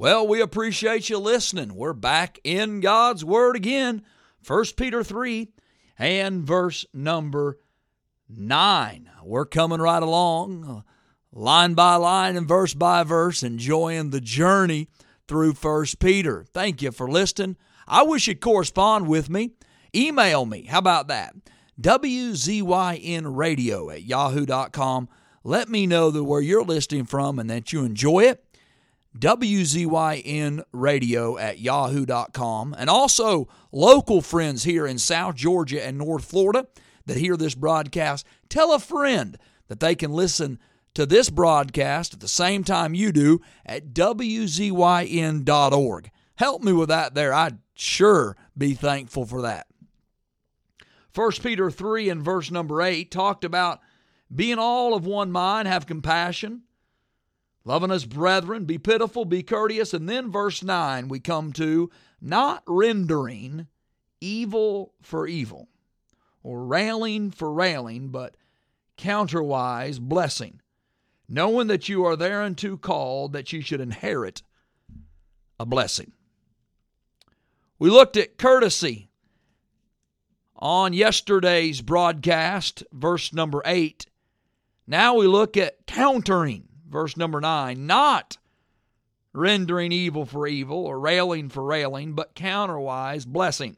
Well, we appreciate you listening. We're back in God's Word again. 1 Peter 3 and verse number 9. We're coming right along, uh, line by line and verse by verse, enjoying the journey through 1 Peter. Thank you for listening. I wish you'd correspond with me. Email me. How about that? WZYNradio at yahoo.com. Let me know that where you're listening from and that you enjoy it. WZYN radio at yahoo.com. And also local friends here in South Georgia and North Florida that hear this broadcast, tell a friend that they can listen to this broadcast at the same time you do at WZYN.org. Help me with that there. I'd sure be thankful for that. 1 Peter 3 and verse number 8 talked about being all of one mind, have compassion loving as brethren, be pitiful, be courteous. And then verse 9, we come to not rendering evil for evil, or railing for railing, but counterwise blessing, knowing that you are thereunto called that you should inherit a blessing. We looked at courtesy on yesterday's broadcast, verse number 8. Now we look at countering verse number 9, not rendering evil for evil or railing for railing, but counterwise blessing.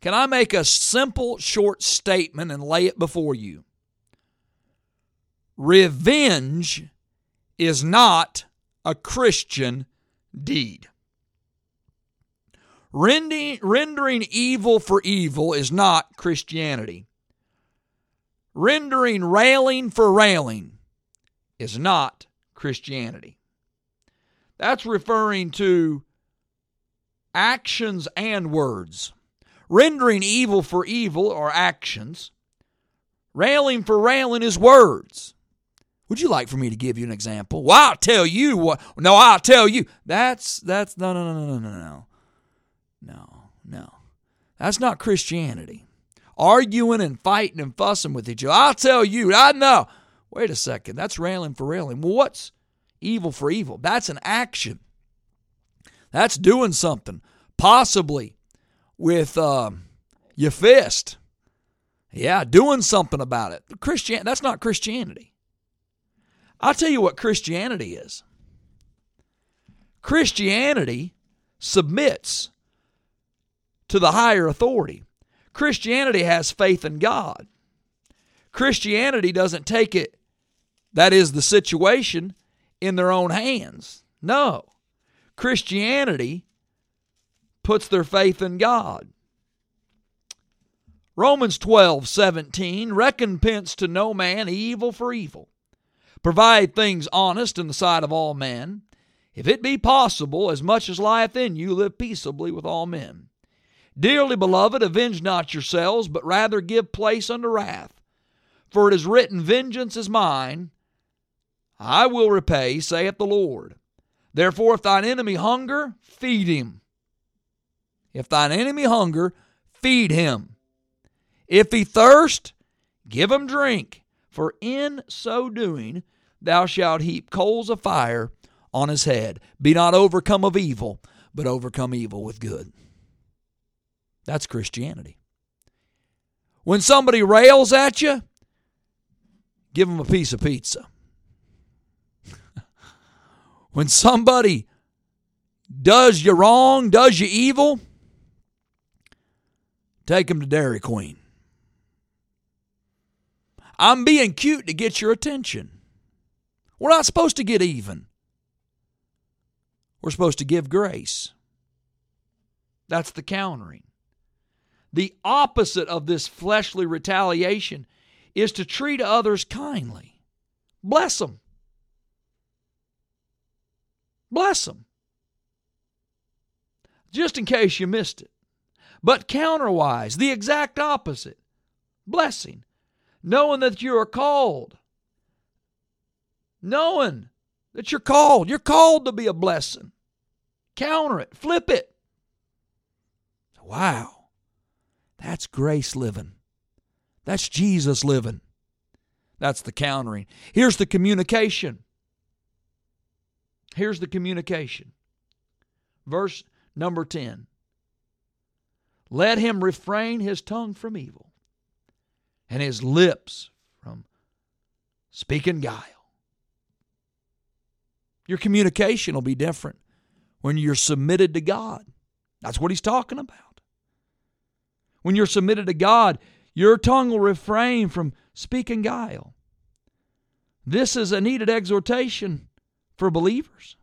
Can I make a simple, short statement and lay it before you? Revenge is not a Christian deed. Rending, rendering evil for evil is not Christianity. Rendering railing for railing is not Christianity. That's referring to actions and words. Rendering evil for evil are actions, railing for railing is words. Would you like for me to give you an example? Well, I'll tell you what. No, I'll tell you. That's, that's, no, no, no, no, no, no. No, no. That's not Christianity. Arguing and fighting and fussing with each other. I'll tell you, I know. Wait a second, that's railing for railing. Well, what's evil for evil? That's an action. That's doing something, possibly with uh, your fist. Yeah, doing something about it. Christian that's not Christianity. I'll tell you what Christianity is. Christianity submits to the higher authority. Christianity has faith in God. Christianity doesn't take it that is the situation in their own hands. No. Christianity puts their faith in God. Romans 12, 17, recompense to no man evil for evil. Provide things honest in the sight of all men. If it be possible, as much as lieth in you, live peaceably with all men. Dearly beloved, avenge not yourselves, but rather give place unto wrath. For it is written, Vengeance is mine, I will repay, saith the Lord. Therefore, if thine enemy hunger, feed him. If thine enemy hunger, feed him. If he thirst, give him drink. For in so doing, thou shalt heap coals of fire on his head. Be not overcome of evil, but overcome evil with good. That's Christianity. When somebody rails at you, give them a piece of pizza. When somebody does you wrong, does you evil, take them to Dairy Queen. I'm being cute to get your attention. We're not supposed to get even. We're supposed to give grace. That's the countering. The opposite of this fleshly retaliation is to treat others kindly. Bless them. Bless them. Just in case you missed it. But counterwise, the exact opposite blessing. Knowing that you are called. Knowing that you're called. You're called to be a blessing. Counter it, flip it. Wow. That's grace living. That's Jesus living. That's the countering. Here's the communication Here's the communication. Verse number 10 Let him refrain his tongue from evil and his lips from speaking guile. Your communication will be different when you're submitted to God. That's what he's talking about. When you're submitted to God, your tongue will refrain from speaking guile. This is a needed exhortation for believers.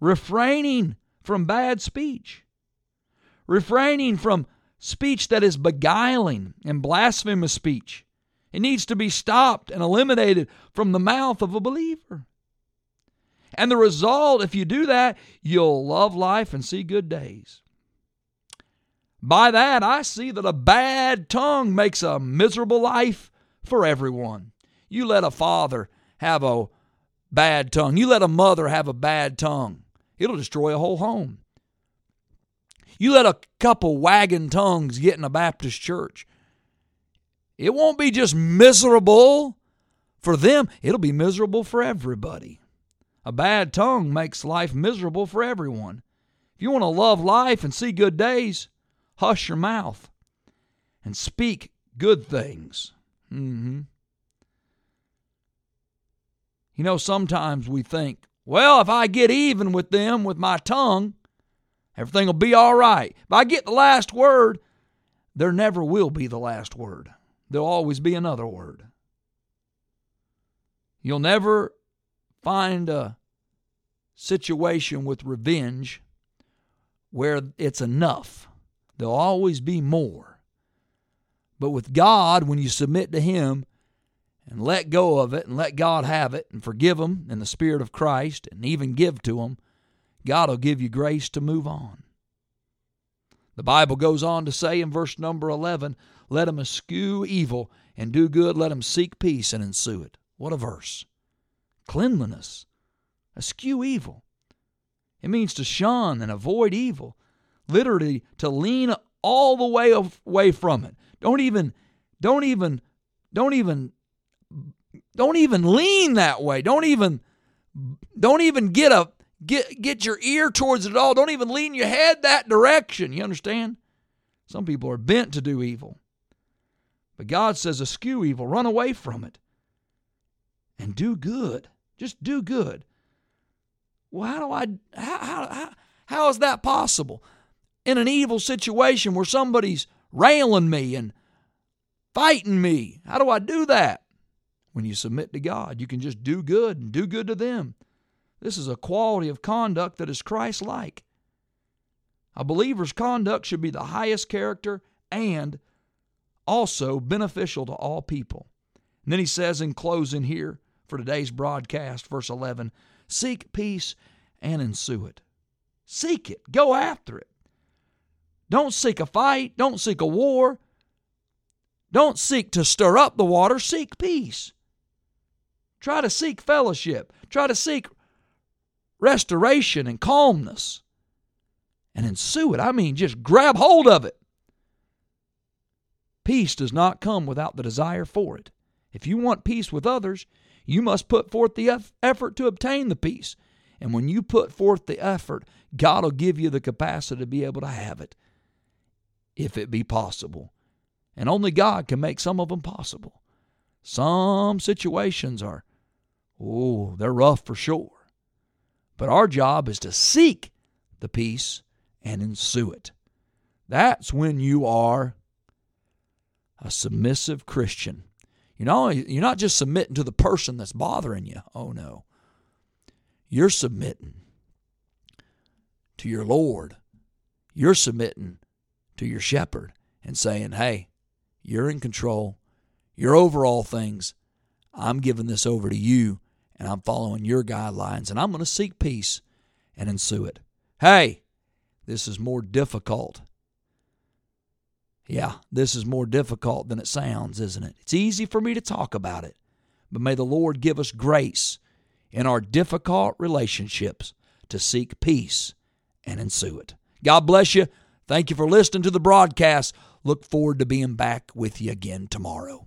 Refraining from bad speech, refraining from speech that is beguiling and blasphemous speech. It needs to be stopped and eliminated from the mouth of a believer. And the result, if you do that, you'll love life and see good days. By that, I see that a bad tongue makes a miserable life for everyone. You let a father have a bad tongue, you let a mother have a bad tongue, it'll destroy a whole home. You let a couple wagging tongues get in a Baptist church, it won't be just miserable for them, it'll be miserable for everybody. A bad tongue makes life miserable for everyone. If you want to love life and see good days, hush your mouth and speak good things. Mm-hmm. You know, sometimes we think, well, if I get even with them with my tongue, everything will be all right. If I get the last word, there never will be the last word. There'll always be another word. You'll never find a situation with revenge where it's enough. There'll always be more. But with God, when you submit to Him and let go of it and let God have it and forgive them in the Spirit of Christ and even give to them, God will give you grace to move on. The Bible goes on to say in verse number 11, Let him eschew evil and do good, let him seek peace and ensue it. What a verse. Cleanliness, eschew evil. It means to shun and avoid evil literally to lean all the way away from it. Don't even don't even don't even don't even lean that way. Don't even don't even get a get get your ear towards it at all. Don't even lean your head that direction. You understand? Some people are bent to do evil. But God says eschew evil, run away from it. And do good. Just do good. Well, how do I how how how, how is that possible? in an evil situation where somebody's railing me and fighting me. How do I do that? When you submit to God, you can just do good and do good to them. This is a quality of conduct that is Christ like. A believer's conduct should be the highest character and also beneficial to all people. And then he says in closing here for today's broadcast, verse 11 Seek peace and ensue it. Seek it, go after it. Don't seek a fight. Don't seek a war. Don't seek to stir up the water. Seek peace. Try to seek fellowship. Try to seek restoration and calmness. And ensue it. I mean, just grab hold of it. Peace does not come without the desire for it. If you want peace with others, you must put forth the effort to obtain the peace. And when you put forth the effort, God will give you the capacity to be able to have it if it be possible. And only God can make some of them possible. Some situations are, oh, they're rough for sure. But our job is to seek the peace and ensue it. That's when you are a submissive Christian. You're know, you're not just submitting to the person that's bothering you. Oh, no. You're submitting to your Lord. You're submitting to your shepherd and saying, Hey, you're in control. You're over all things. I'm giving this over to you and I'm following your guidelines and I'm going to seek peace and ensue it. Hey, this is more difficult. Yeah, this is more difficult than it sounds, isn't it? It's easy for me to talk about it, but may the Lord give us grace in our difficult relationships to seek peace and ensue it. God bless you. Thank you for listening to the broadcast. Look forward to being back with you again tomorrow.